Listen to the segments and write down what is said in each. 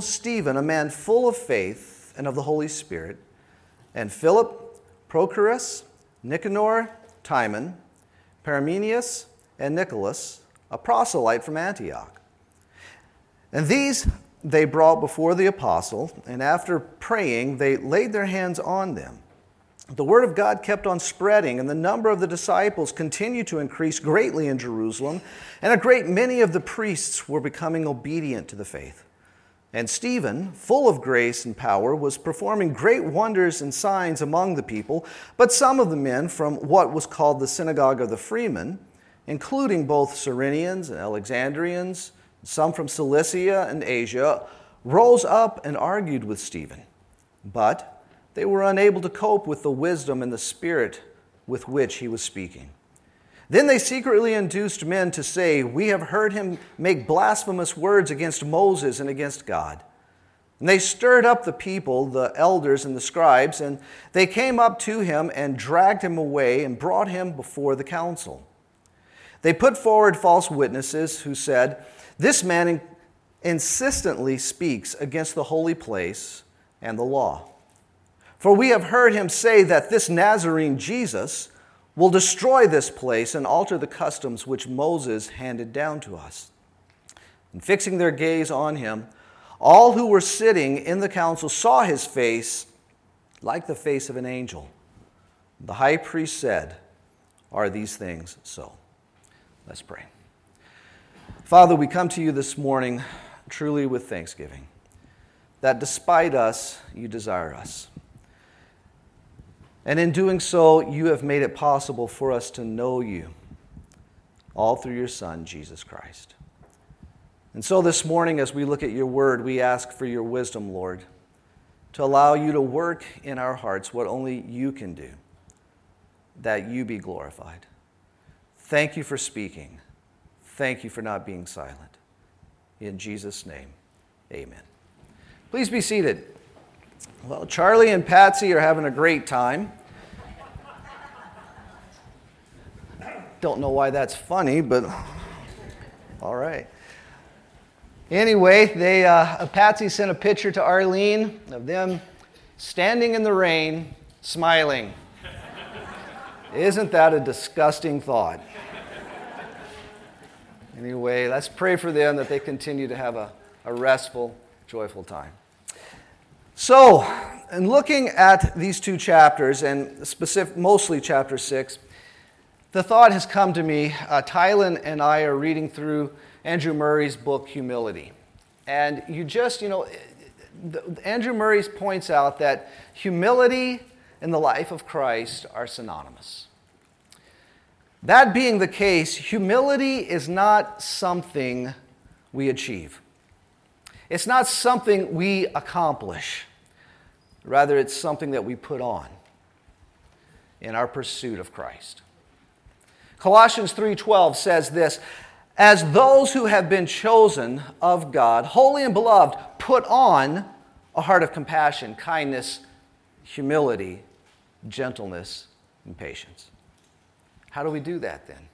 Stephen, a man full of faith and of the Holy Spirit, and Philip, Prochorus, Nicanor, Timon, Parmenas, and Nicholas, a proselyte from Antioch. And these they brought before the apostle, and after praying, they laid their hands on them. The word of God kept on spreading, and the number of the disciples continued to increase greatly in Jerusalem, and a great many of the priests were becoming obedient to the faith. And Stephen, full of grace and power, was performing great wonders and signs among the people. But some of the men from what was called the synagogue of the freemen, including both Cyrenians and Alexandrians, some from Cilicia and Asia, rose up and argued with Stephen. But they were unable to cope with the wisdom and the spirit with which he was speaking. Then they secretly induced men to say, We have heard him make blasphemous words against Moses and against God. And they stirred up the people, the elders and the scribes, and they came up to him and dragged him away and brought him before the council. They put forward false witnesses who said, This man insistently speaks against the holy place and the law. For we have heard him say that this Nazarene Jesus, will destroy this place and alter the customs which Moses handed down to us. And fixing their gaze on him, all who were sitting in the council saw his face like the face of an angel. The high priest said, Are these things so? Let's pray. Father, we come to you this morning truly with thanksgiving that despite us, you desire us. And in doing so, you have made it possible for us to know you, all through your Son, Jesus Christ. And so this morning, as we look at your word, we ask for your wisdom, Lord, to allow you to work in our hearts what only you can do, that you be glorified. Thank you for speaking. Thank you for not being silent. In Jesus' name, amen. Please be seated. Well, Charlie and Patsy are having a great time. Don't know why that's funny, but all right. Anyway, they, uh, Patsy sent a picture to Arlene of them standing in the rain, smiling. Isn't that a disgusting thought? Anyway, let's pray for them that they continue to have a, a restful, joyful time. So, in looking at these two chapters, and specific, mostly chapter 6, the thought has come to me. Uh, Tylen and I are reading through Andrew Murray's book, Humility. And you just, you know, Andrew Murray points out that humility and the life of Christ are synonymous. That being the case, humility is not something we achieve. It's not something we accomplish. Rather, it's something that we put on in our pursuit of Christ. Colossians 3:12 says this, as those who have been chosen of God, holy and beloved, put on a heart of compassion, kindness, humility, gentleness, and patience. How do we do that then?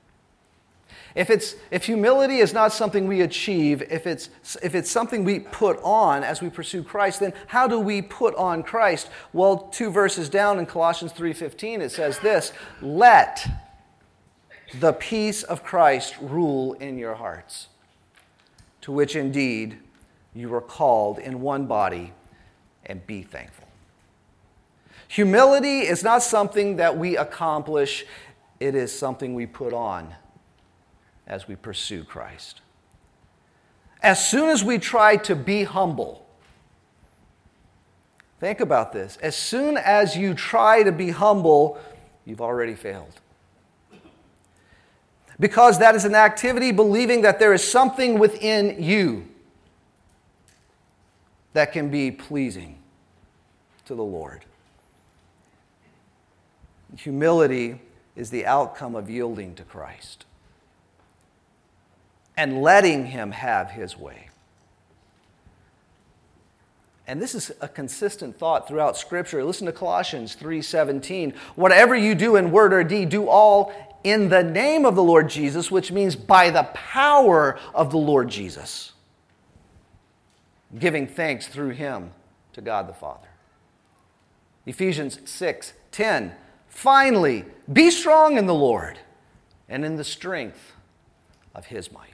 If, it's, if humility is not something we achieve, if it's, if it's something we put on as we pursue Christ, then how do we put on Christ? Well, two verses down in Colossians 3.15, it says this, Let the peace of Christ rule in your hearts, to which indeed you were called in one body, and be thankful. Humility is not something that we accomplish, it is something we put on as we pursue Christ. As soon as we try to be humble, think about this. As soon as you try to be humble, you've already failed. Because that is an activity believing that there is something within you that can be pleasing to the Lord. Humility is the outcome of yielding to Christ and letting Him have His way. And this is a consistent thought throughout Scripture. Listen to Colossians 3:17. Whatever you do in word or deed, do all in the name of the Lord Jesus, which means by the power of the Lord Jesus, giving thanks through him to God the Father. Ephesians 6 10. Finally, be strong in the Lord and in the strength of his might.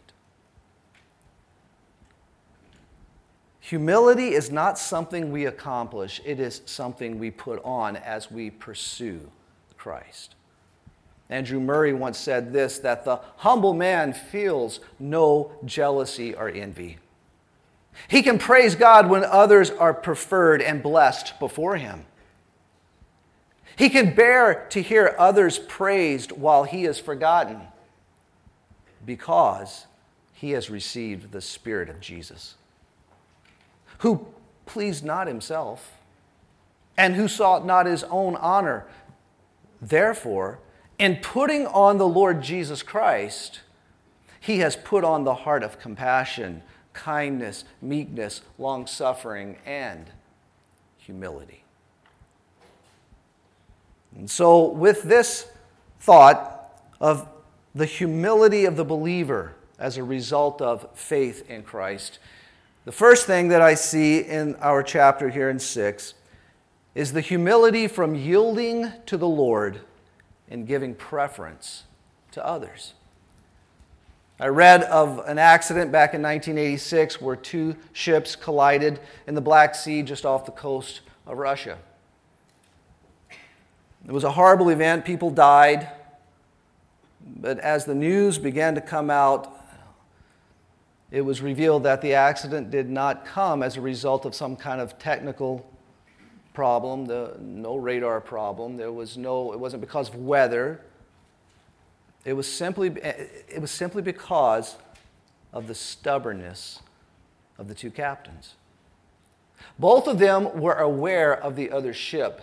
Humility is not something we accomplish, it is something we put on as we pursue Christ. Andrew Murray once said this that the humble man feels no jealousy or envy. He can praise God when others are preferred and blessed before him. He can bear to hear others praised while he is forgotten because he has received the Spirit of Jesus who pleased not himself, and who sought not his own honor. Therefore, in putting on the Lord Jesus Christ, he has put on the heart of compassion, kindness, meekness, long suffering, and humility. And so, with this thought of the humility of the believer as a result of faith in Christ, the first thing that I see in our chapter here in 6 is the humility from yielding to the Lord and giving preference to others. I read of an accident back in 1986 where two ships collided in the Black Sea just off the coast of Russia. It was a horrible event, people died. But as the news began to come out, it was revealed that the accident did not come as a result of some kind of technical problem, the, no radar problem. There was no, it wasn't because of weather. It was simply, it was simply because of the stubbornness of the two captains. Both of them were aware of the other ship,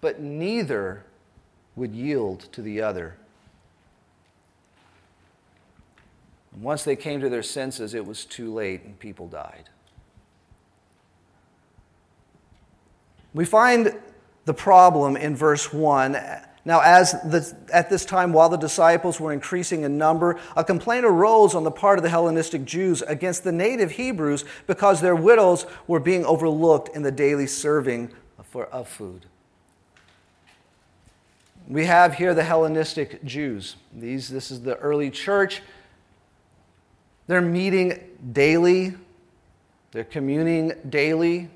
but neither would yield to the other And once they came to their senses, it was too late and people died. We find the problem in verse 1. Now, as the, at this time, while the disciples were increasing in number, a complaint arose on the part of the Hellenistic Jews against the native Hebrews because their widows were being overlooked in the daily serving for, of food. We have here the Hellenistic Jews. These, this is the early church. They're meeting daily, they're communing daily.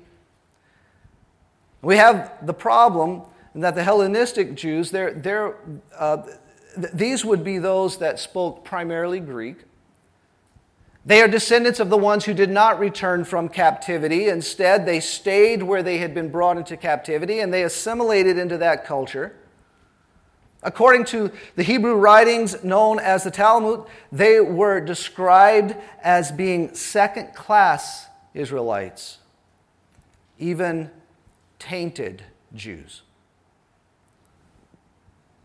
We have the problem that the Hellenistic Jews, they're, they're, uh, th- these would be those that spoke primarily Greek. They are descendants of the ones who did not return from captivity. Instead, they stayed where they had been brought into captivity and they assimilated into that culture. According to the Hebrew writings known as the Talmud, they were described as being second class Israelites, even tainted Jews.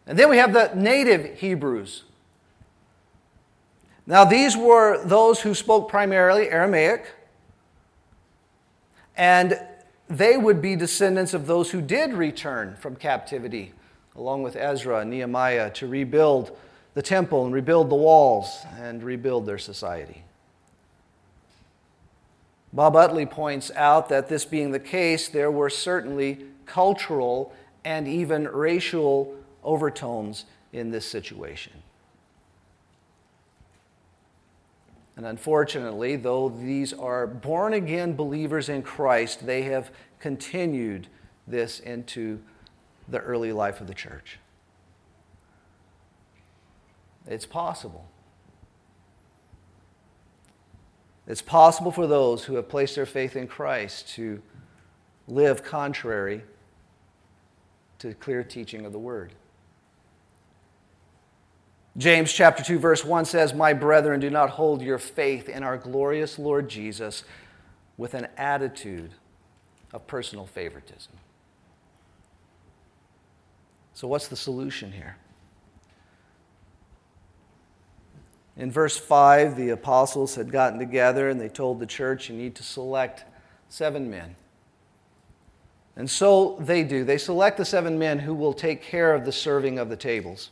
And then we have the native Hebrews. Now, these were those who spoke primarily Aramaic, and they would be descendants of those who did return from captivity along with Ezra and Nehemiah, to rebuild the temple and rebuild the walls and rebuild their society. Bob Utley points out that this being the case, there were certainly cultural and even racial overtones in this situation. And unfortunately, though these are born again believers in Christ, they have continued this into the early life of the church. It's possible. It's possible for those who have placed their faith in Christ to live contrary to clear teaching of the Word. James chapter 2 verse 1 says, "My brethren, do not hold your faith in our glorious Lord Jesus with an attitude of personal favoritism." So, what's the solution here? In verse 5, the apostles had gotten together and they told the church, you need to select seven men. And so they do. They select the seven men who will take care of the serving of the tables.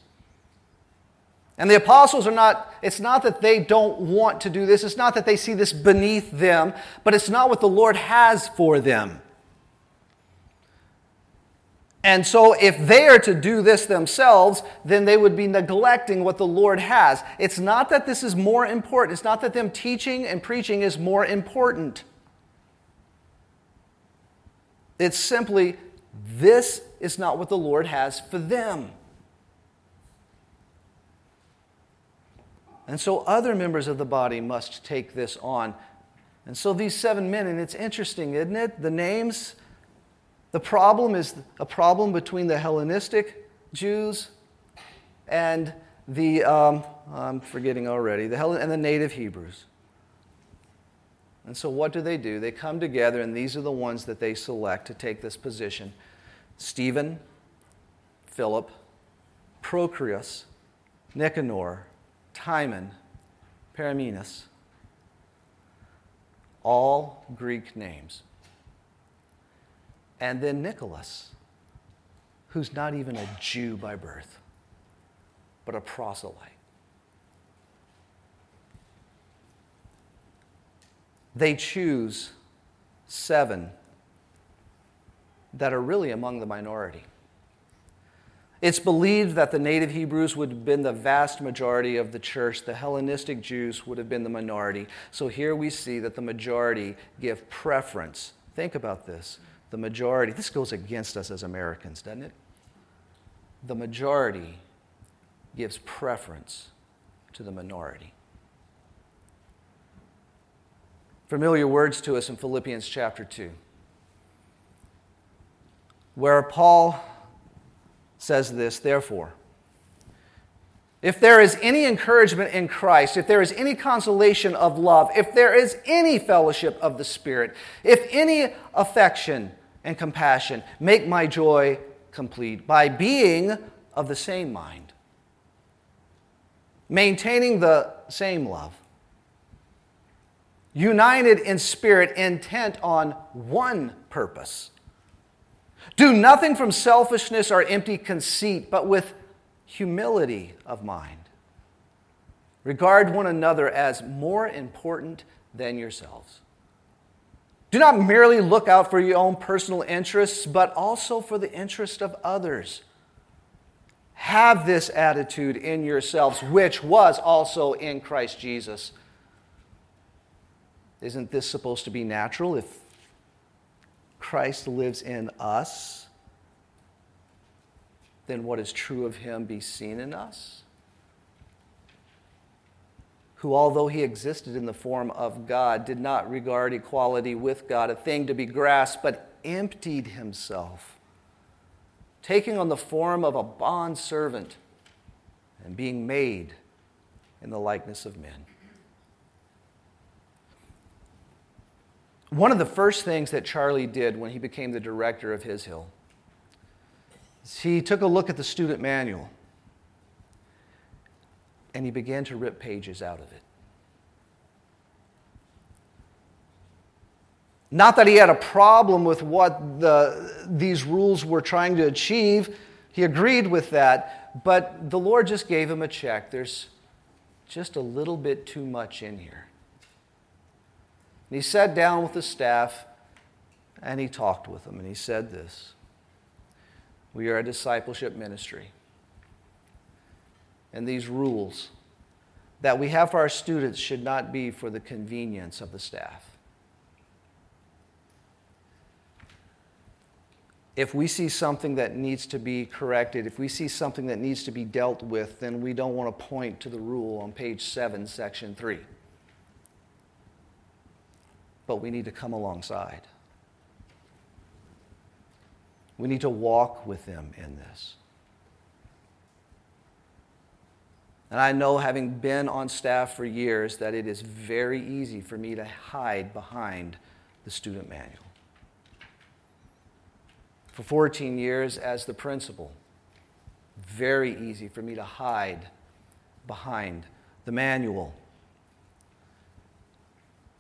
And the apostles are not, it's not that they don't want to do this, it's not that they see this beneath them, but it's not what the Lord has for them. And so, if they are to do this themselves, then they would be neglecting what the Lord has. It's not that this is more important. It's not that them teaching and preaching is more important. It's simply, this is not what the Lord has for them. And so, other members of the body must take this on. And so, these seven men, and it's interesting, isn't it? The names the problem is a problem between the Hellenistic Jews and the, um, I'm forgetting already, the Hellen- and the native Hebrews. And so, what do they do? They come together, and these are the ones that they select to take this position Stephen, Philip, Prochorus, Nicanor, Timon, Parmenas. All Greek names. And then Nicholas, who's not even a Jew by birth, but a proselyte. They choose seven that are really among the minority. It's believed that the native Hebrews would have been the vast majority of the church. The Hellenistic Jews would have been the minority. So here we see that the majority give preference. Think about this the majority, this goes against us as Americans, doesn't it? The majority gives preference to the minority. Familiar words to us in Philippians chapter 2, where Paul says this, therefore, if there is any encouragement in Christ, if there is any consolation of love, if there is any fellowship of the Spirit, if any affection, and compassion. Make my joy complete by being of the same mind, maintaining the same love, united in spirit, intent on one purpose. Do nothing from selfishness or empty conceit, but with humility of mind. Regard one another as more important than yourselves. Do not merely look out for your own personal interests, but also for the interest of others. Have this attitude in yourselves, which was also in Christ Jesus. Isn't this supposed to be natural if Christ lives in us? Then what is true of him be seen in us? Who, although he existed in the form of God, did not regard equality with God a thing to be grasped, but emptied himself, taking on the form of a bond servant and being made in the likeness of men. One of the first things that Charlie did when he became the director of His Hill is he took a look at the student manual and he began to rip pages out of it. Not that he had a problem with what the, these rules were trying to achieve, he agreed with that, but the Lord just gave him a check. There's just a little bit too much in here. And he sat down with the staff and he talked with them, and he said this We are a discipleship ministry and these rules that we have for our students should not be for the convenience of the staff. If we see something that needs to be corrected, if we see something that needs to be dealt with, then we don't want to point to the rule on page 7, section 3. But we need to come alongside. We need to walk with them in this. And I know, having been on staff for years, that it is very easy for me to hide behind the student manual. For 14 years as the principal, very easy for me to hide behind the manual.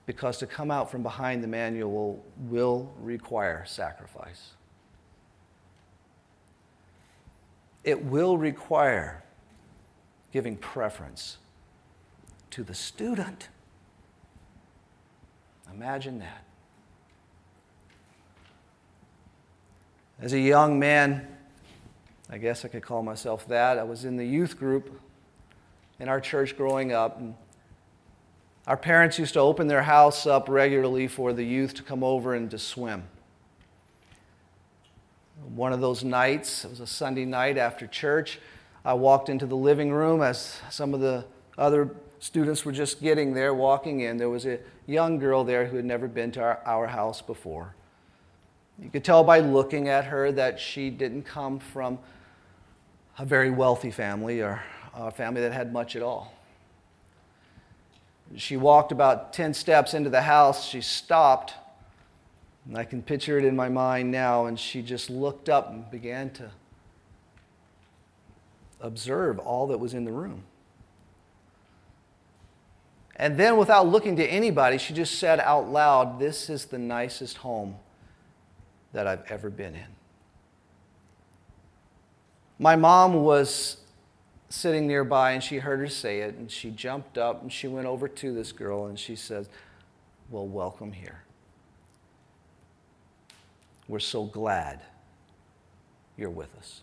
Because to come out from behind the manual will require sacrifice. It will require giving preference to the student. Imagine that. As a young man, I guess I could call myself that, I was in the youth group in our church growing up. And our parents used to open their house up regularly for the youth to come over and to swim. One of those nights, it was a Sunday night after church, I walked into the living room as some of the other students were just getting there, walking in. There was a young girl there who had never been to our, our house before. You could tell by looking at her that she didn't come from a very wealthy family or a family that had much at all. She walked about 10 steps into the house. She stopped, and I can picture it in my mind now, and she just looked up and began to observe all that was in the room. And then, without looking to anybody, she just said out loud, This is the nicest home that I've ever been in. My mom was sitting nearby and she heard her say it, and she jumped up and she went over to this girl and she said, Well, welcome here. We're so glad you're with us.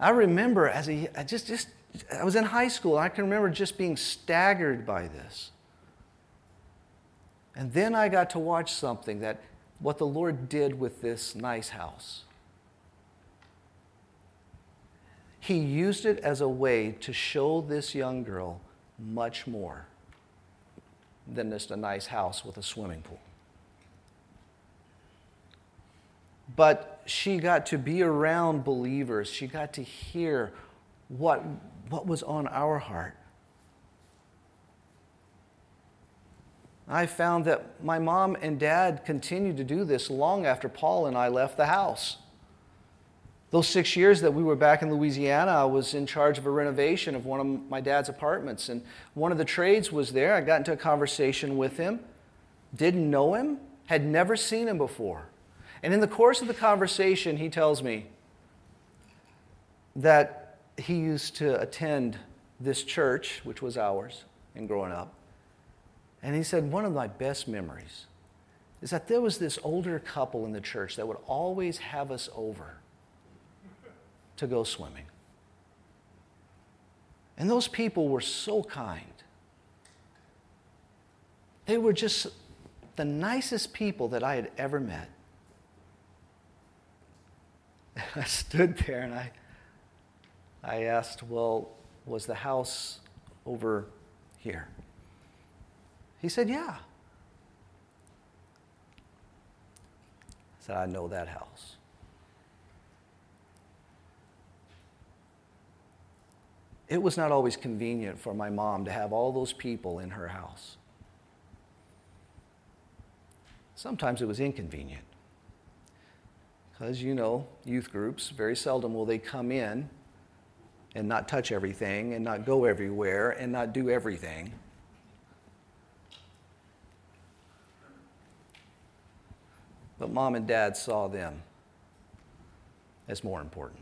I remember as a, I just, just I was in high school. I can remember just being staggered by this. And then I got to watch something that what the Lord did with this nice house. He used it as a way to show this young girl much more than just a nice house with a swimming pool. But she got to be around believers. She got to hear what what was on our heart. I found that my mom and dad continued to do this long after Paul and I left the house. Those six years that we were back in Louisiana, I was in charge of a renovation of one of my dad's apartments. And one of the trades was there. I got into a conversation with him, didn't know him, had never seen him before. And in the course of the conversation, he tells me that he used to attend this church, which was ours and growing up. And he said, One of my best memories is that there was this older couple in the church that would always have us over to go swimming. And those people were so kind. They were just the nicest people that I had ever met. I stood there and I I asked, Well, was the house over here? He said, Yeah. I said, I know that house. It was not always convenient for my mom to have all those people in her house. Sometimes it was inconvenient. Because, you know, youth groups, very seldom will they come in and not touch everything and not go everywhere and not do everything. But mom and dad saw them as more important.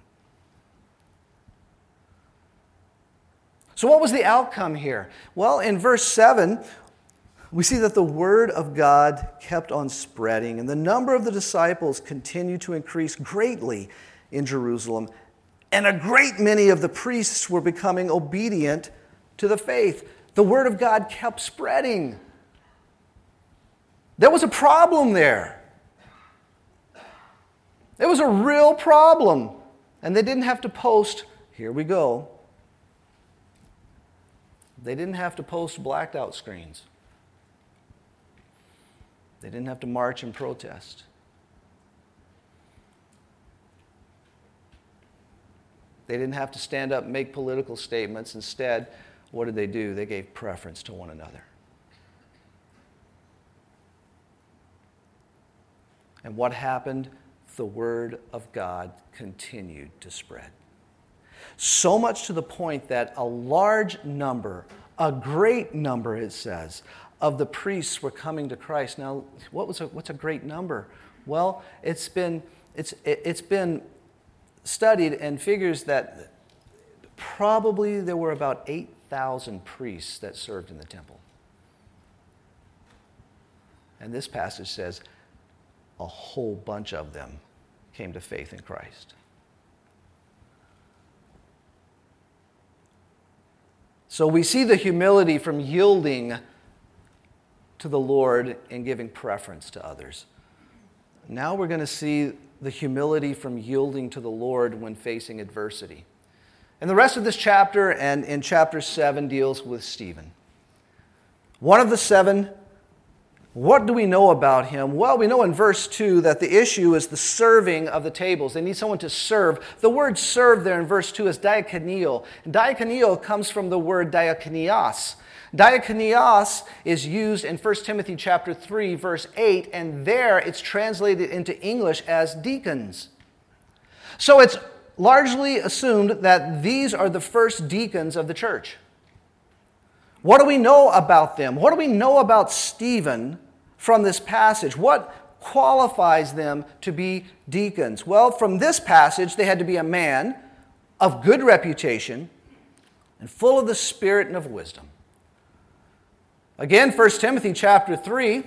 So, what was the outcome here? Well, in verse 7, we see that the word of God kept on spreading, and the number of the disciples continued to increase greatly in Jerusalem, and a great many of the priests were becoming obedient to the faith. The word of God kept spreading. There was a problem there. There was a real problem. And they didn't have to post, here we go. They didn't have to post blacked out screens. They didn't have to march and protest. They didn't have to stand up and make political statements. Instead, what did they do? They gave preference to one another. And what happened? The Word of God continued to spread. So much to the point that a large number, a great number, it says, of the priests were coming to Christ. Now, what was a, what's a great number? Well, it's been, it's, it, it's been studied and figures that probably there were about 8,000 priests that served in the temple. And this passage says a whole bunch of them came to faith in Christ. So we see the humility from yielding to the Lord and giving preference to others. Now we're going to see the humility from yielding to the Lord when facing adversity. And the rest of this chapter and in chapter 7 deals with Stephen. One of the seven what do we know about him? Well, we know in verse 2 that the issue is the serving of the tables. They need someone to serve. The word serve there in verse 2 is diakonio. Diakonio comes from the word diakonios. Diakonios is used in 1 Timothy chapter 3 verse 8 and there it's translated into English as deacons. So it's largely assumed that these are the first deacons of the church. What do we know about them? What do we know about Stephen from this passage? What qualifies them to be deacons? Well, from this passage, they had to be a man of good reputation and full of the Spirit and of wisdom. Again, 1 Timothy chapter 3.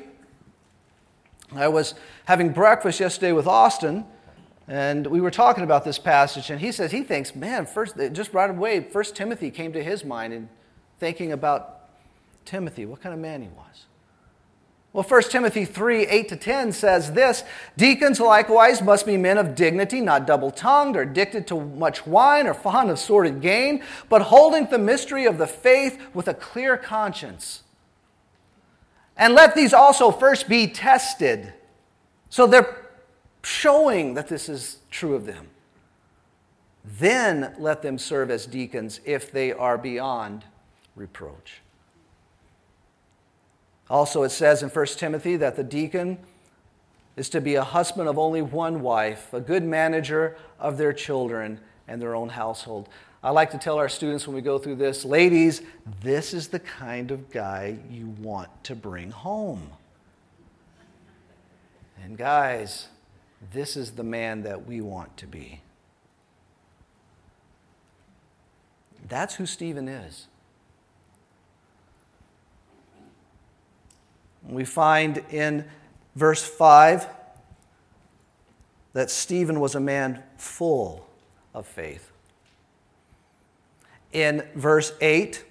I was having breakfast yesterday with Austin, and we were talking about this passage, and he says he thinks, man, first, just right away, 1 Timothy came to his mind in thinking about Timothy, what kind of man he was. Well, 1 Timothy 3 8 to 10 says this Deacons likewise must be men of dignity, not double tongued, or addicted to much wine, or fond of sordid gain, but holding the mystery of the faith with a clear conscience. And let these also first be tested. So they're showing that this is true of them. Then let them serve as deacons if they are beyond reproach. Also, it says in 1 Timothy that the deacon is to be a husband of only one wife, a good manager of their children and their own household. I like to tell our students when we go through this ladies, this is the kind of guy you want to bring home. And guys, this is the man that we want to be. That's who Stephen is. We find in verse 5 that Stephen was a man full of faith. In verse 8,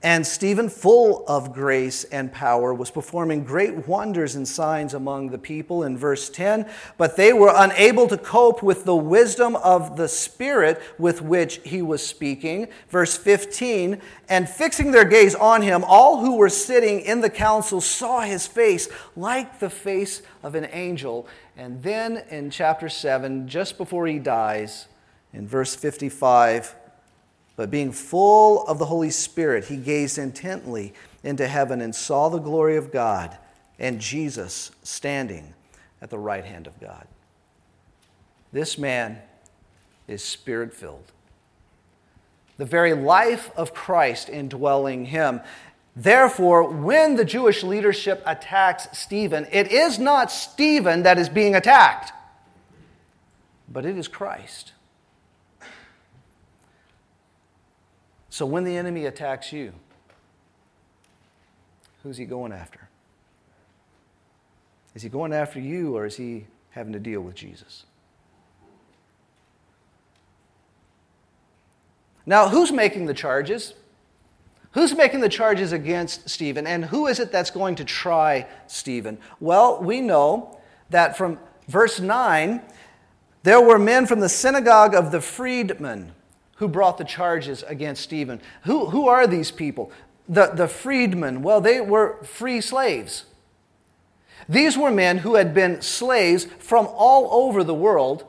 and Stephen, full of grace and power, was performing great wonders and signs among the people in verse 10. But they were unable to cope with the wisdom of the Spirit with which he was speaking. Verse 15. And fixing their gaze on him, all who were sitting in the council saw his face like the face of an angel. And then in chapter 7, just before he dies, in verse 55, but being full of the Holy Spirit, he gazed intently into heaven and saw the glory of God and Jesus standing at the right hand of God. This man is spirit filled. The very life of Christ indwelling him. Therefore, when the Jewish leadership attacks Stephen, it is not Stephen that is being attacked, but it is Christ. So when the enemy attacks you, who's he going after? Is he going after you or is he having to deal with Jesus? Now, who's making the charges? Who's making the charges against Stephen? And who is it that's going to try Stephen? Well, we know that from verse 9, there were men from the synagogue of the freedmen who brought the charges against Stephen. Who, who are these people? The, the freedmen, well, they were free slaves. These were men who had been slaves from all over the world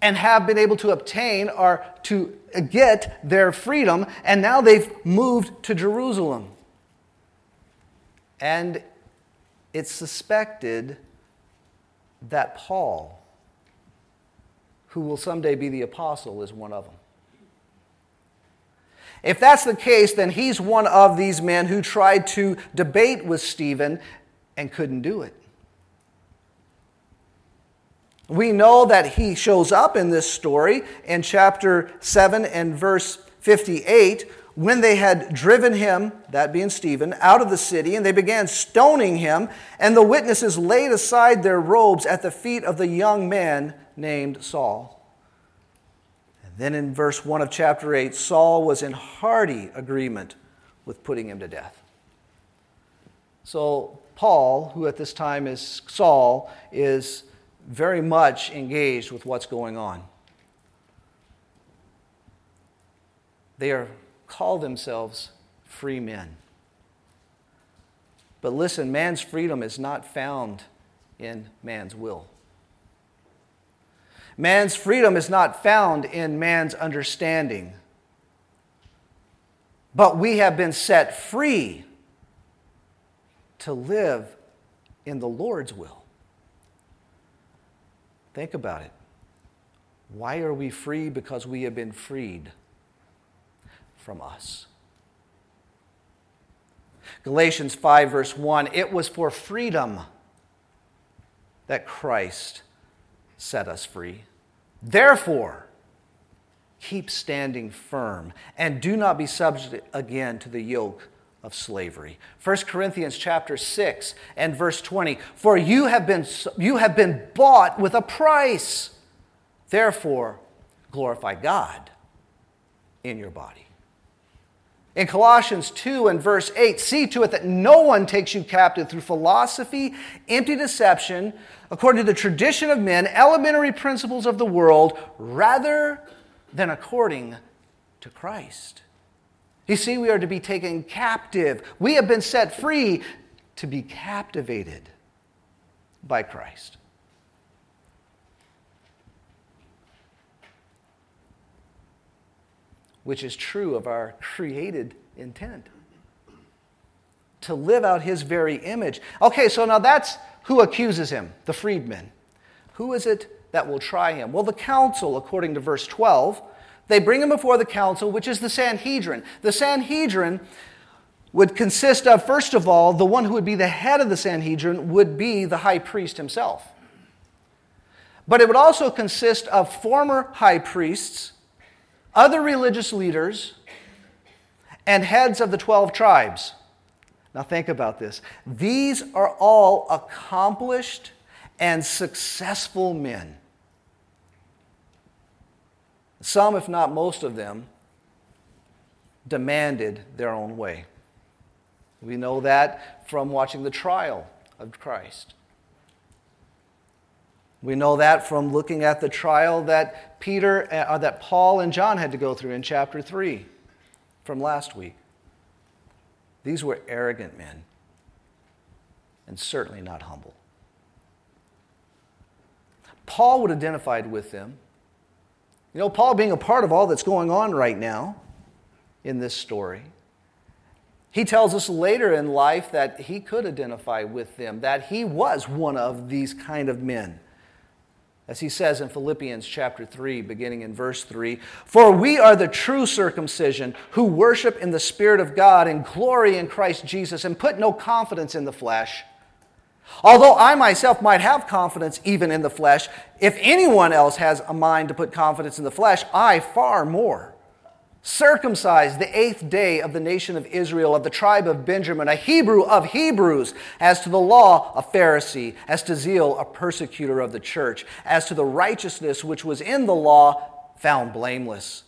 and have been able to obtain or to get their freedom, and now they've moved to Jerusalem. And it's suspected that Paul who will someday be the apostle, is one of them. If that's the case, then he's one of these men who tried to debate with Stephen and couldn't do it. We know that he shows up in this story in chapter 7 and verse 58 when they had driven him, that being Stephen, out of the city, and they began stoning him, and the witnesses laid aside their robes at the feet of the young man named Saul. And then in verse 1 of chapter 8, Saul was in hearty agreement with putting him to death. So, Paul, who at this time is Saul, is very much engaged with what's going on. They are call themselves free men. But listen, man's freedom is not found in man's will. Man's freedom is not found in man's understanding. But we have been set free to live in the Lord's will. Think about it. Why are we free? Because we have been freed from us. Galatians 5, verse 1 it was for freedom that Christ set us free. Therefore, keep standing firm and do not be subject again to the yoke of slavery. 1 Corinthians chapter 6 and verse 20 for you have been you have been bought with a price. Therefore, glorify God in your body. In Colossians 2 and verse 8, see to it that no one takes you captive through philosophy, empty deception, according to the tradition of men, elementary principles of the world, rather than according to Christ. You see, we are to be taken captive. We have been set free to be captivated by Christ. which is true of our created intent to live out his very image. Okay, so now that's who accuses him, the freedmen. Who is it that will try him? Well, the council, according to verse 12, they bring him before the council, which is the Sanhedrin. The Sanhedrin would consist of, first of all, the one who would be the head of the Sanhedrin would be the high priest himself. But it would also consist of former high priests other religious leaders, and heads of the 12 tribes. Now, think about this. These are all accomplished and successful men. Some, if not most of them, demanded their own way. We know that from watching the trial of Christ. We know that from looking at the trial that Peter, uh, that Paul and John had to go through in chapter 3 from last week. These were arrogant men and certainly not humble. Paul would identified with them. You know, Paul being a part of all that's going on right now in this story. He tells us later in life that he could identify with them, that he was one of these kind of men as he says in Philippians chapter 3, beginning in verse 3 For we are the true circumcision who worship in the Spirit of God and glory in Christ Jesus and put no confidence in the flesh. Although I myself might have confidence even in the flesh, if anyone else has a mind to put confidence in the flesh, I far more circumcised the eighth day of the nation of Israel, of the tribe of Benjamin, a Hebrew of Hebrews, as to the law, a Pharisee, as to zeal, a persecutor of the church, as to the righteousness which was in the law, found blameless.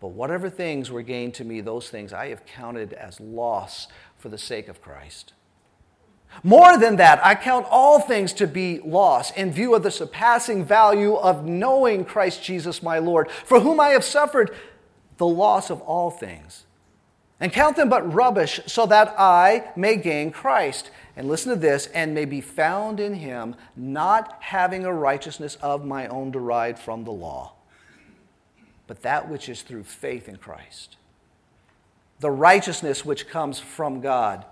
But whatever things were gained to me, those things I have counted as loss for the sake of Christ. More than that, I count all things to be loss in view of the surpassing value of knowing Christ Jesus my Lord, for whom I have suffered the loss of all things, and count them but rubbish, so that I may gain Christ. And listen to this, and may be found in him, not having a righteousness of my own derived from the law, but that which is through faith in Christ. The righteousness which comes from God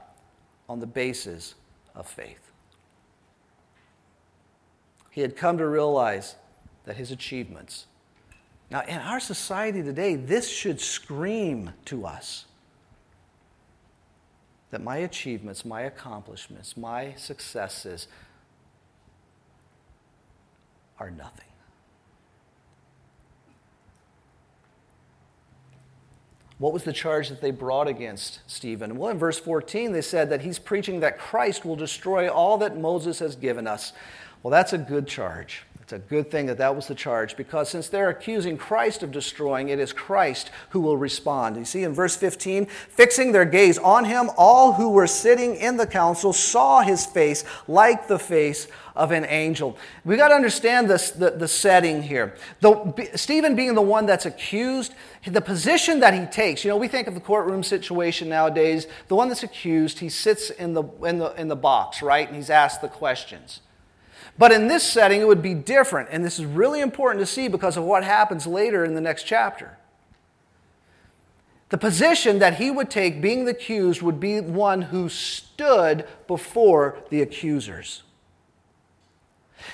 on the basis of faith. He had come to realize that his achievements now, in our society today, this should scream to us that my achievements, my accomplishments, my successes are nothing. What was the charge that they brought against Stephen? Well, in verse 14, they said that he's preaching that Christ will destroy all that Moses has given us. Well, that's a good charge. It's a good thing that that was the charge because since they're accusing Christ of destroying, it is Christ who will respond. You see in verse 15, fixing their gaze on him, all who were sitting in the council saw his face like the face of an angel. We got to understand this, the, the setting here. The, Stephen being the one that's accused, the position that he takes, you know, we think of the courtroom situation nowadays, the one that's accused, he sits in the, in the, in the box, right? And he's asked the questions. But in this setting, it would be different. And this is really important to see because of what happens later in the next chapter. The position that he would take, being the accused, would be one who stood before the accusers.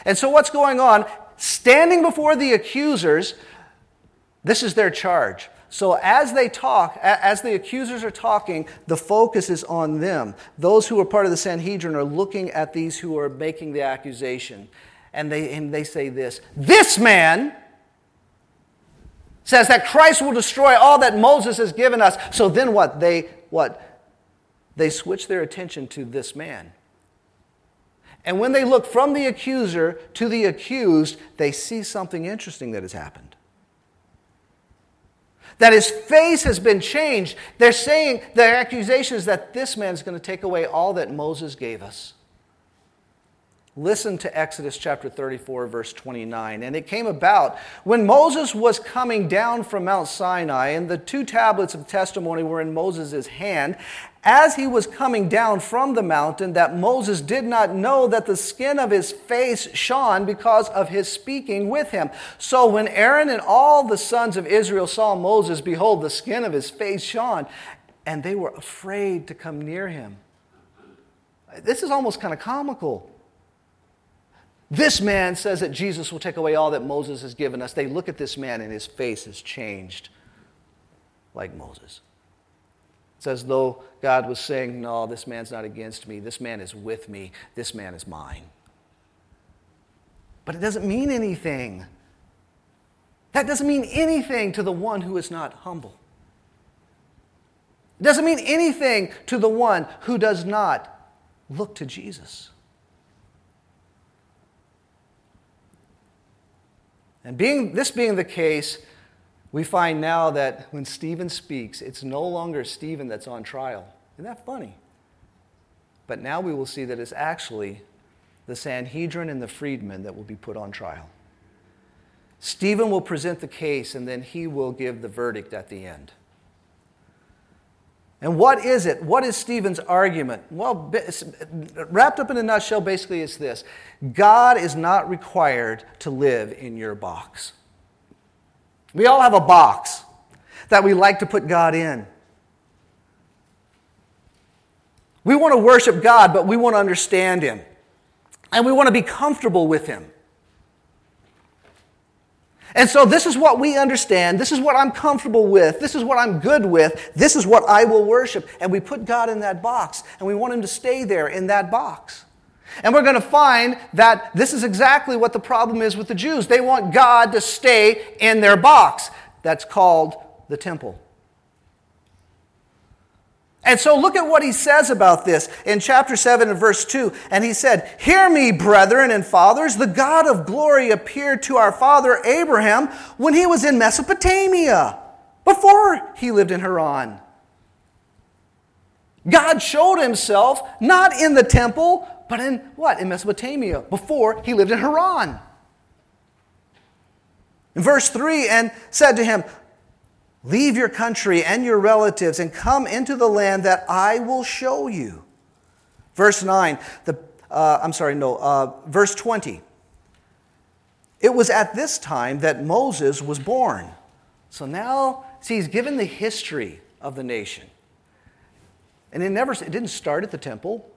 And so, what's going on? Standing before the accusers, this is their charge. So as they talk, as the accusers are talking, the focus is on them. Those who are part of the Sanhedrin are looking at these who are making the accusation. And they, and they say this This man says that Christ will destroy all that Moses has given us. So then what? They what? They switch their attention to this man. And when they look from the accuser to the accused, they see something interesting that has happened that his face has been changed. They're saying, their accusation is that this man is going to take away all that Moses gave us. Listen to Exodus chapter 34, verse 29. And it came about when Moses was coming down from Mount Sinai, and the two tablets of testimony were in Moses' hand, as he was coming down from the mountain, that Moses did not know that the skin of his face shone because of his speaking with him. So when Aaron and all the sons of Israel saw Moses, behold, the skin of his face shone, and they were afraid to come near him. This is almost kind of comical. This man says that Jesus will take away all that Moses has given us. They look at this man, and his face has changed like Moses. It's as though God was saying, No, this man's not against me. This man is with me. This man is mine. But it doesn't mean anything. That doesn't mean anything to the one who is not humble. It doesn't mean anything to the one who does not look to Jesus. And being, this being the case, we find now that when Stephen speaks, it's no longer Stephen that's on trial. Isn't that funny? But now we will see that it's actually the Sanhedrin and the freedmen that will be put on trial. Stephen will present the case and then he will give the verdict at the end. And what is it? What is Stephen's argument? Well, wrapped up in a nutshell, basically, it's this God is not required to live in your box. We all have a box that we like to put God in. We want to worship God, but we want to understand Him. And we want to be comfortable with Him. And so, this is what we understand. This is what I'm comfortable with. This is what I'm good with. This is what I will worship. And we put God in that box, and we want Him to stay there in that box. And we're going to find that this is exactly what the problem is with the Jews. They want God to stay in their box. That's called the temple. And so look at what he says about this in chapter 7 and verse 2. And he said, Hear me, brethren and fathers, the God of glory appeared to our father Abraham when he was in Mesopotamia, before he lived in Haran. God showed himself not in the temple, but in what? In Mesopotamia, before he lived in Haran. In verse 3, and said to him, Leave your country and your relatives and come into the land that I will show you. Verse 9, the, uh, I'm sorry, no, uh, verse 20. It was at this time that Moses was born. So now, see, he's given the history of the nation. And it never it didn't start at the temple.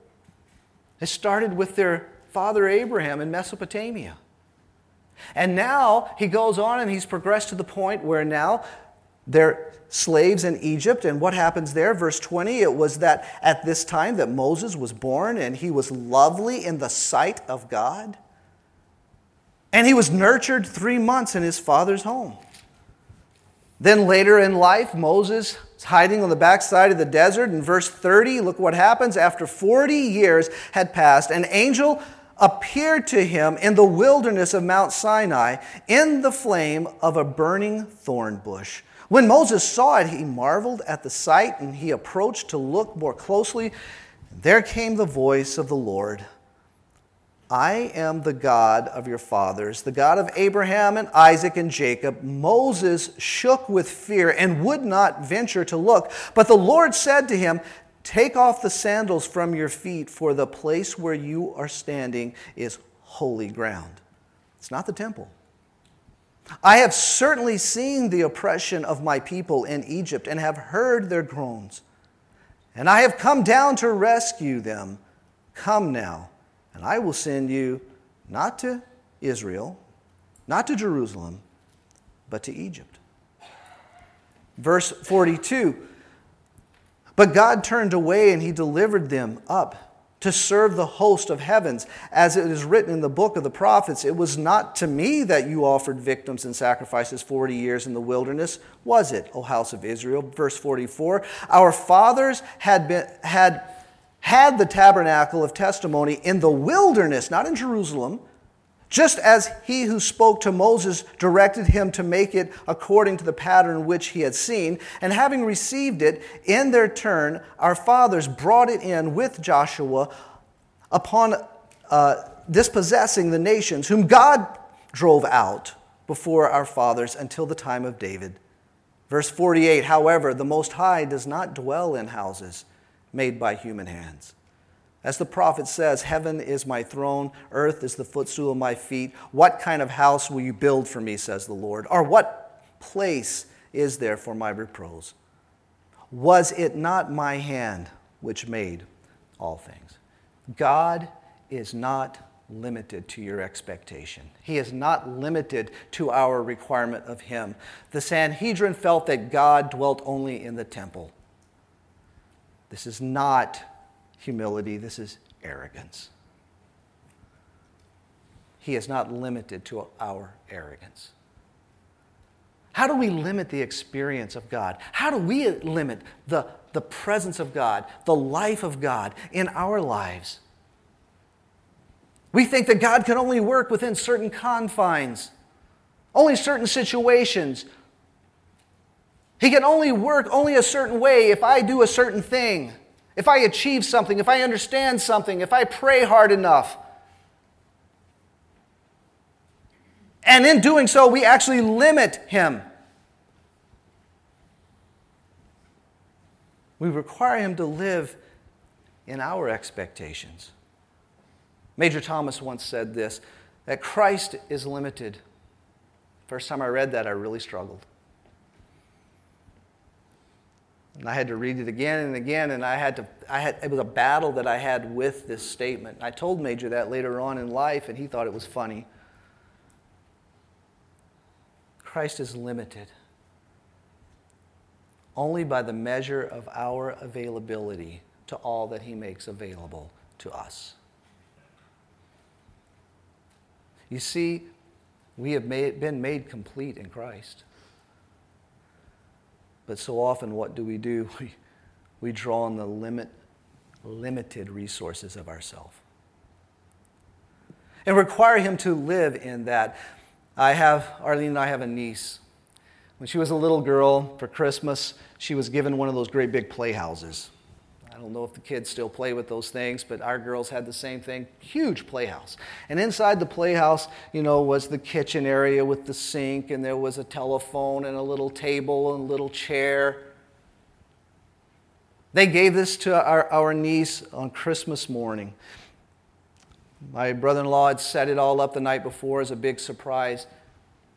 It started with their father Abraham in Mesopotamia. And now he goes on and he's progressed to the point where now they're slaves in Egypt. And what happens there? Verse 20 it was that at this time that Moses was born and he was lovely in the sight of God. And he was nurtured three months in his father's home. Then later in life, Moses is hiding on the backside of the desert. In verse 30, look what happens. After 40 years had passed, an angel appeared to him in the wilderness of Mount Sinai in the flame of a burning thorn bush. When Moses saw it, he marveled at the sight and he approached to look more closely. There came the voice of the Lord I am the God of your fathers, the God of Abraham and Isaac and Jacob. Moses shook with fear and would not venture to look. But the Lord said to him, Take off the sandals from your feet, for the place where you are standing is holy ground. It's not the temple. I have certainly seen the oppression of my people in Egypt and have heard their groans. And I have come down to rescue them. Come now, and I will send you not to Israel, not to Jerusalem, but to Egypt. Verse 42 but God turned away and he delivered them up to serve the host of heavens. As it is written in the book of the prophets, it was not to me that you offered victims and sacrifices 40 years in the wilderness, was it, O house of Israel? Verse 44 Our fathers had, been, had, had the tabernacle of testimony in the wilderness, not in Jerusalem just as he who spoke to Moses directed him to make it according to the pattern which he had seen, and having received it in their turn, our fathers brought it in with Joshua upon uh, dispossessing the nations whom God drove out before our fathers until the time of David. Verse 48 However, the Most High does not dwell in houses made by human hands as the prophet says, Heaven is my throne, earth is the footstool of my feet. What kind of house will you build for me, says the Lord? Or what place is there for my repose? Was it not my hand which made all things? God is not limited to your expectation. He is not limited to our requirement of Him. The Sanhedrin felt that God dwelt only in the temple. This is not humility, this is arrogance. He is not limited to our arrogance. How do we limit the experience of God? How do we limit the, the presence of God, the life of God in our lives? We think that God can only work within certain confines, only certain situations. He can only work only a certain way if I do a certain thing. If I achieve something, if I understand something, if I pray hard enough. And in doing so, we actually limit Him. We require Him to live in our expectations. Major Thomas once said this that Christ is limited. First time I read that, I really struggled. And I had to read it again and again, and I had to, I had, it was a battle that I had with this statement. I told Major that later on in life, and he thought it was funny. Christ is limited only by the measure of our availability to all that he makes available to us. You see, we have made, been made complete in Christ. But so often, what do we do? We, we draw on the limit, limited resources of ourselves and require him to live in that. I have, Arlene and I have a niece. When she was a little girl for Christmas, she was given one of those great big playhouses. I don't know if the kids still play with those things, but our girls had the same thing huge playhouse. And inside the playhouse, you know, was the kitchen area with the sink, and there was a telephone, and a little table, and a little chair. They gave this to our, our niece on Christmas morning. My brother in law had set it all up the night before as a big surprise.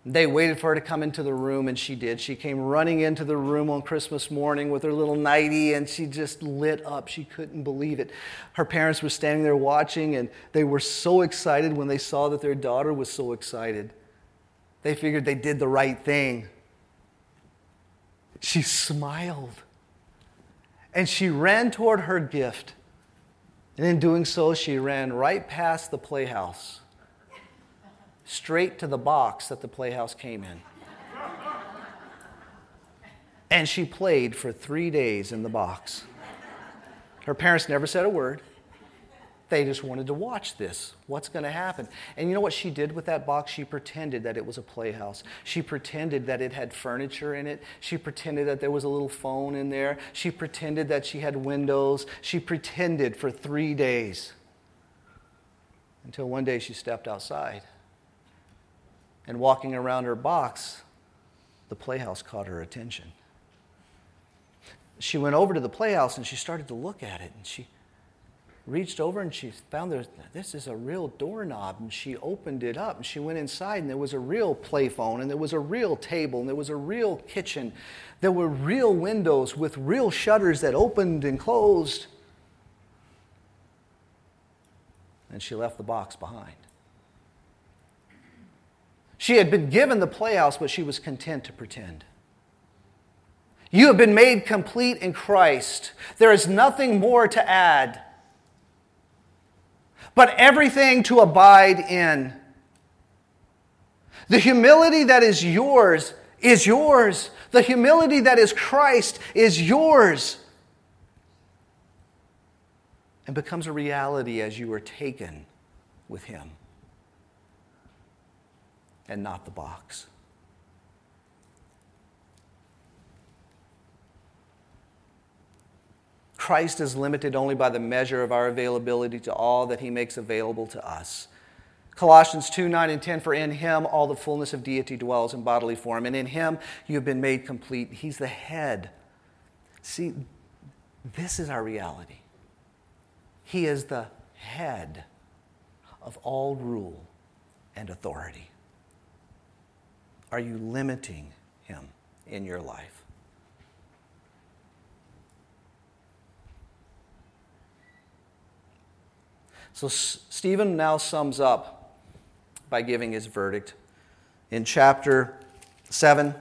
They waited for her to come into the room, and she did. She came running into the room on Christmas morning with her little nightie, and she just lit up. She couldn't believe it. Her parents were standing there watching, and they were so excited when they saw that their daughter was so excited. They figured they did the right thing. She smiled, and she ran toward her gift. And in doing so, she ran right past the playhouse straight to the box that the playhouse came in. And she played for three days in the box. Her parents never said a word. They just wanted to watch this. What's going to happen? And you know what she did with that box? She pretended that it was a playhouse. She pretended that it had furniture in it. She pretended that there was a little phone in there. She pretended that she had windows. She pretended for three days until one day she stepped outside. And walking around her box, the playhouse caught her attention. She went over to the playhouse and she started to look at it. And she reached over and she found there, this is a real doorknob. And she opened it up and she went inside and there was a real playphone and there was a real table and there was a real kitchen. There were real windows with real shutters that opened and closed. And she left the box behind. She had been given the playhouse, but she was content to pretend. You have been made complete in Christ. There is nothing more to add, but everything to abide in. The humility that is yours is yours. The humility that is Christ is yours and becomes a reality as you are taken with Him and not the box. Christ is limited only by the measure of our availability to all that he makes available to us. Colossians 2 9 and 10 For in him all the fullness of deity dwells in bodily form, and in him you have been made complete. He's the head. See, this is our reality. He is the head of all rule and authority. Are you limiting him in your life? So Stephen now sums up by giving his verdict in chapter 7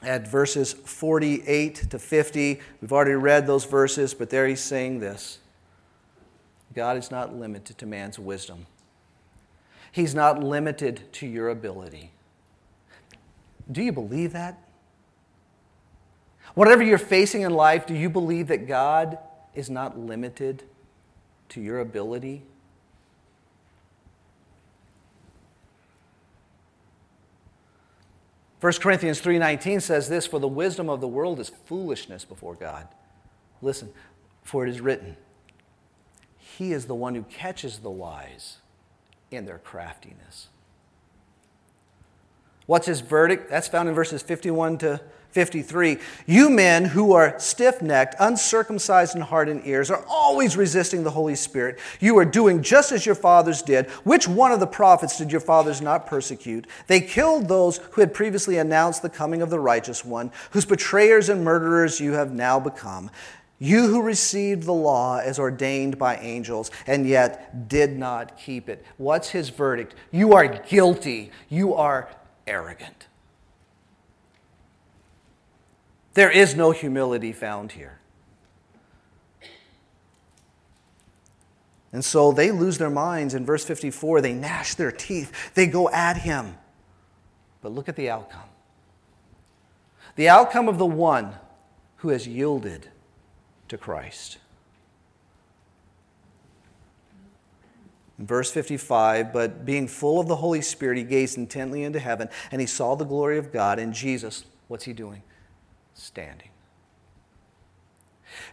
at verses 48 to 50. We've already read those verses, but there he's saying this God is not limited to man's wisdom, He's not limited to your ability. Do you believe that? Whatever you're facing in life, do you believe that God is not limited to your ability? First Corinthians 3:19 says this for the wisdom of the world is foolishness before God. Listen, for it is written, he is the one who catches the wise in their craftiness. What's his verdict? That's found in verses 51 to 53. You men who are stiff necked, uncircumcised in heart and ears, are always resisting the Holy Spirit. You are doing just as your fathers did. Which one of the prophets did your fathers not persecute? They killed those who had previously announced the coming of the righteous one, whose betrayers and murderers you have now become. You who received the law as ordained by angels and yet did not keep it. What's his verdict? You are guilty. You are arrogant. There is no humility found here. And so they lose their minds. In verse 54, they gnash their teeth, they go at him. But look at the outcome the outcome of the one who has yielded to Christ. Verse 55, but being full of the Holy Spirit, he gazed intently into heaven and he saw the glory of God and Jesus. What's he doing? standing.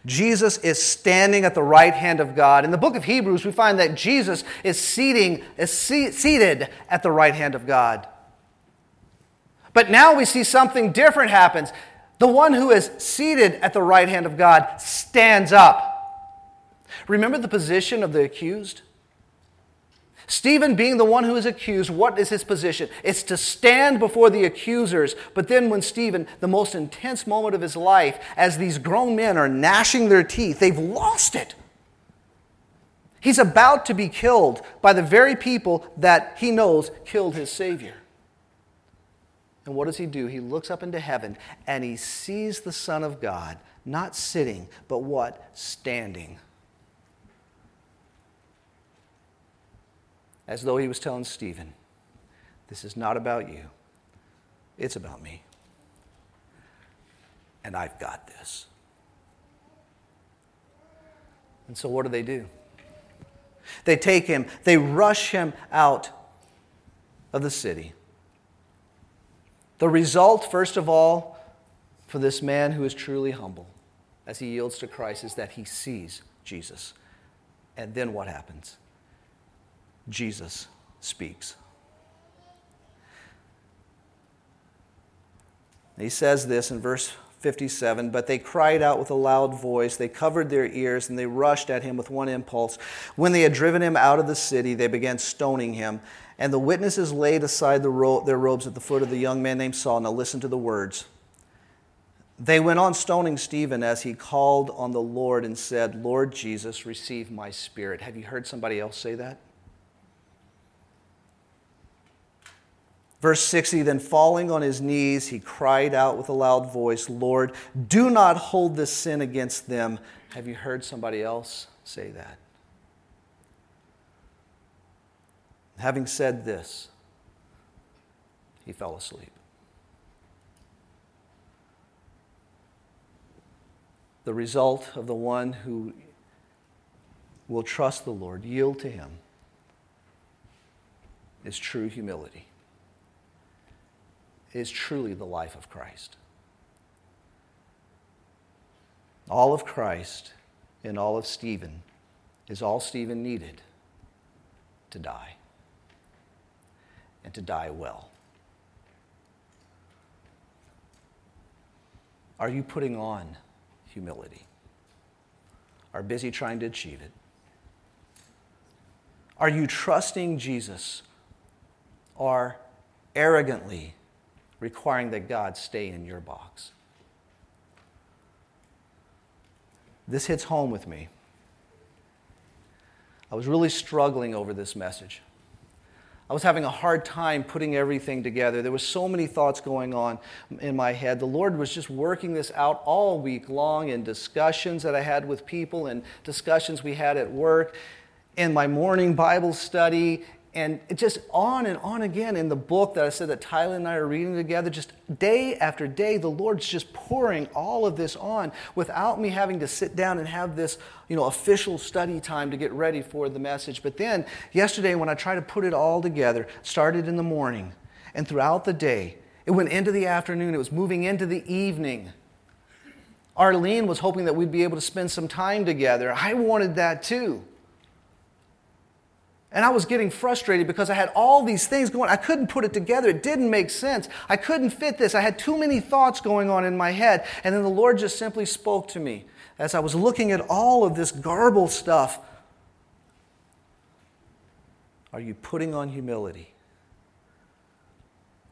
Jesus is standing at the right hand of God. In the book of Hebrews, we find that Jesus is, seating, is seated at the right hand of God. But now we see something different happens. The one who is seated at the right hand of God stands up. Remember the position of the accused? Stephen, being the one who is accused, what is his position? It's to stand before the accusers. But then, when Stephen, the most intense moment of his life, as these grown men are gnashing their teeth, they've lost it. He's about to be killed by the very people that he knows killed his Savior. And what does he do? He looks up into heaven and he sees the Son of God, not sitting, but what? Standing as though he was telling Stephen, This is not about you, it's about me. And I've got this. And so, what do they do? They take him, they rush him out of the city. The result, first of all, for this man who is truly humble as he yields to Christ is that he sees Jesus. And then what happens? Jesus speaks. He says this in verse 57 But they cried out with a loud voice, they covered their ears, and they rushed at him with one impulse. When they had driven him out of the city, they began stoning him. And the witnesses laid aside the ro- their robes at the foot of the young man named Saul. Now listen to the words. They went on stoning Stephen as he called on the Lord and said, Lord Jesus, receive my spirit. Have you heard somebody else say that? Verse 60 Then falling on his knees, he cried out with a loud voice, Lord, do not hold this sin against them. Have you heard somebody else say that? Having said this, he fell asleep. The result of the one who will trust the Lord, yield to him, is true humility is truly the life of Christ. All of Christ and all of Stephen is all Stephen needed to die, and to die well. Are you putting on humility? Are busy trying to achieve it? Are you trusting Jesus or arrogantly requiring that God stay in your box. This hits home with me. I was really struggling over this message. I was having a hard time putting everything together. There was so many thoughts going on in my head. The Lord was just working this out all week long in discussions that I had with people and discussions we had at work, in my morning Bible study, and just on and on again in the book that I said that Tyler and I are reading together, just day after day, the Lord's just pouring all of this on without me having to sit down and have this, you know, official study time to get ready for the message. But then yesterday, when I tried to put it all together, started in the morning and throughout the day, it went into the afternoon, it was moving into the evening. Arlene was hoping that we'd be able to spend some time together. I wanted that too. And I was getting frustrated because I had all these things going. I couldn't put it together. It didn't make sense. I couldn't fit this. I had too many thoughts going on in my head. And then the Lord just simply spoke to me as I was looking at all of this garbled stuff. Are you putting on humility?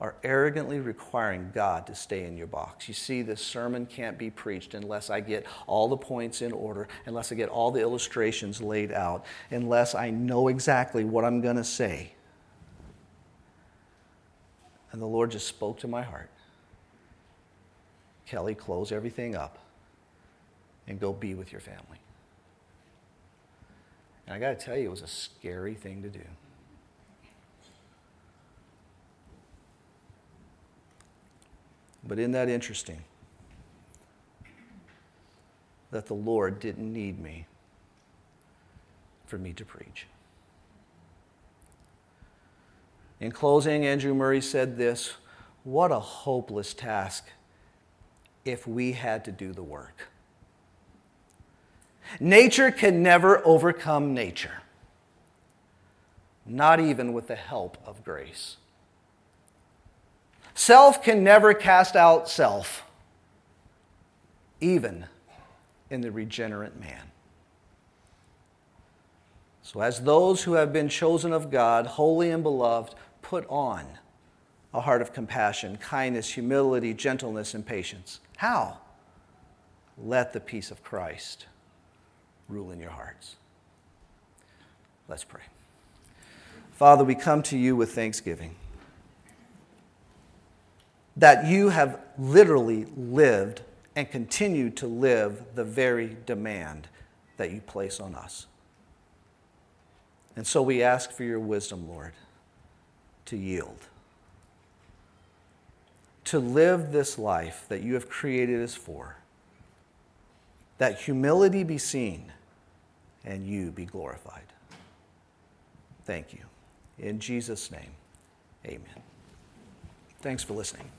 Are arrogantly requiring God to stay in your box. You see, this sermon can't be preached unless I get all the points in order, unless I get all the illustrations laid out, unless I know exactly what I'm going to say. And the Lord just spoke to my heart. Kelly, close everything up and go be with your family. And I got to tell you, it was a scary thing to do. But isn't that interesting? That the Lord didn't need me for me to preach. In closing, Andrew Murray said this What a hopeless task if we had to do the work. Nature can never overcome nature, not even with the help of grace. Self can never cast out self, even in the regenerate man. So, as those who have been chosen of God, holy and beloved, put on a heart of compassion, kindness, humility, gentleness, and patience. How? Let the peace of Christ rule in your hearts. Let's pray. Father, we come to you with thanksgiving that you have literally lived and continue to live the very demand that you place on us. And so we ask for your wisdom, Lord, to yield, to live this life that you have created us for. That humility be seen and you be glorified. Thank you. In Jesus' name, amen. Thanks for listening.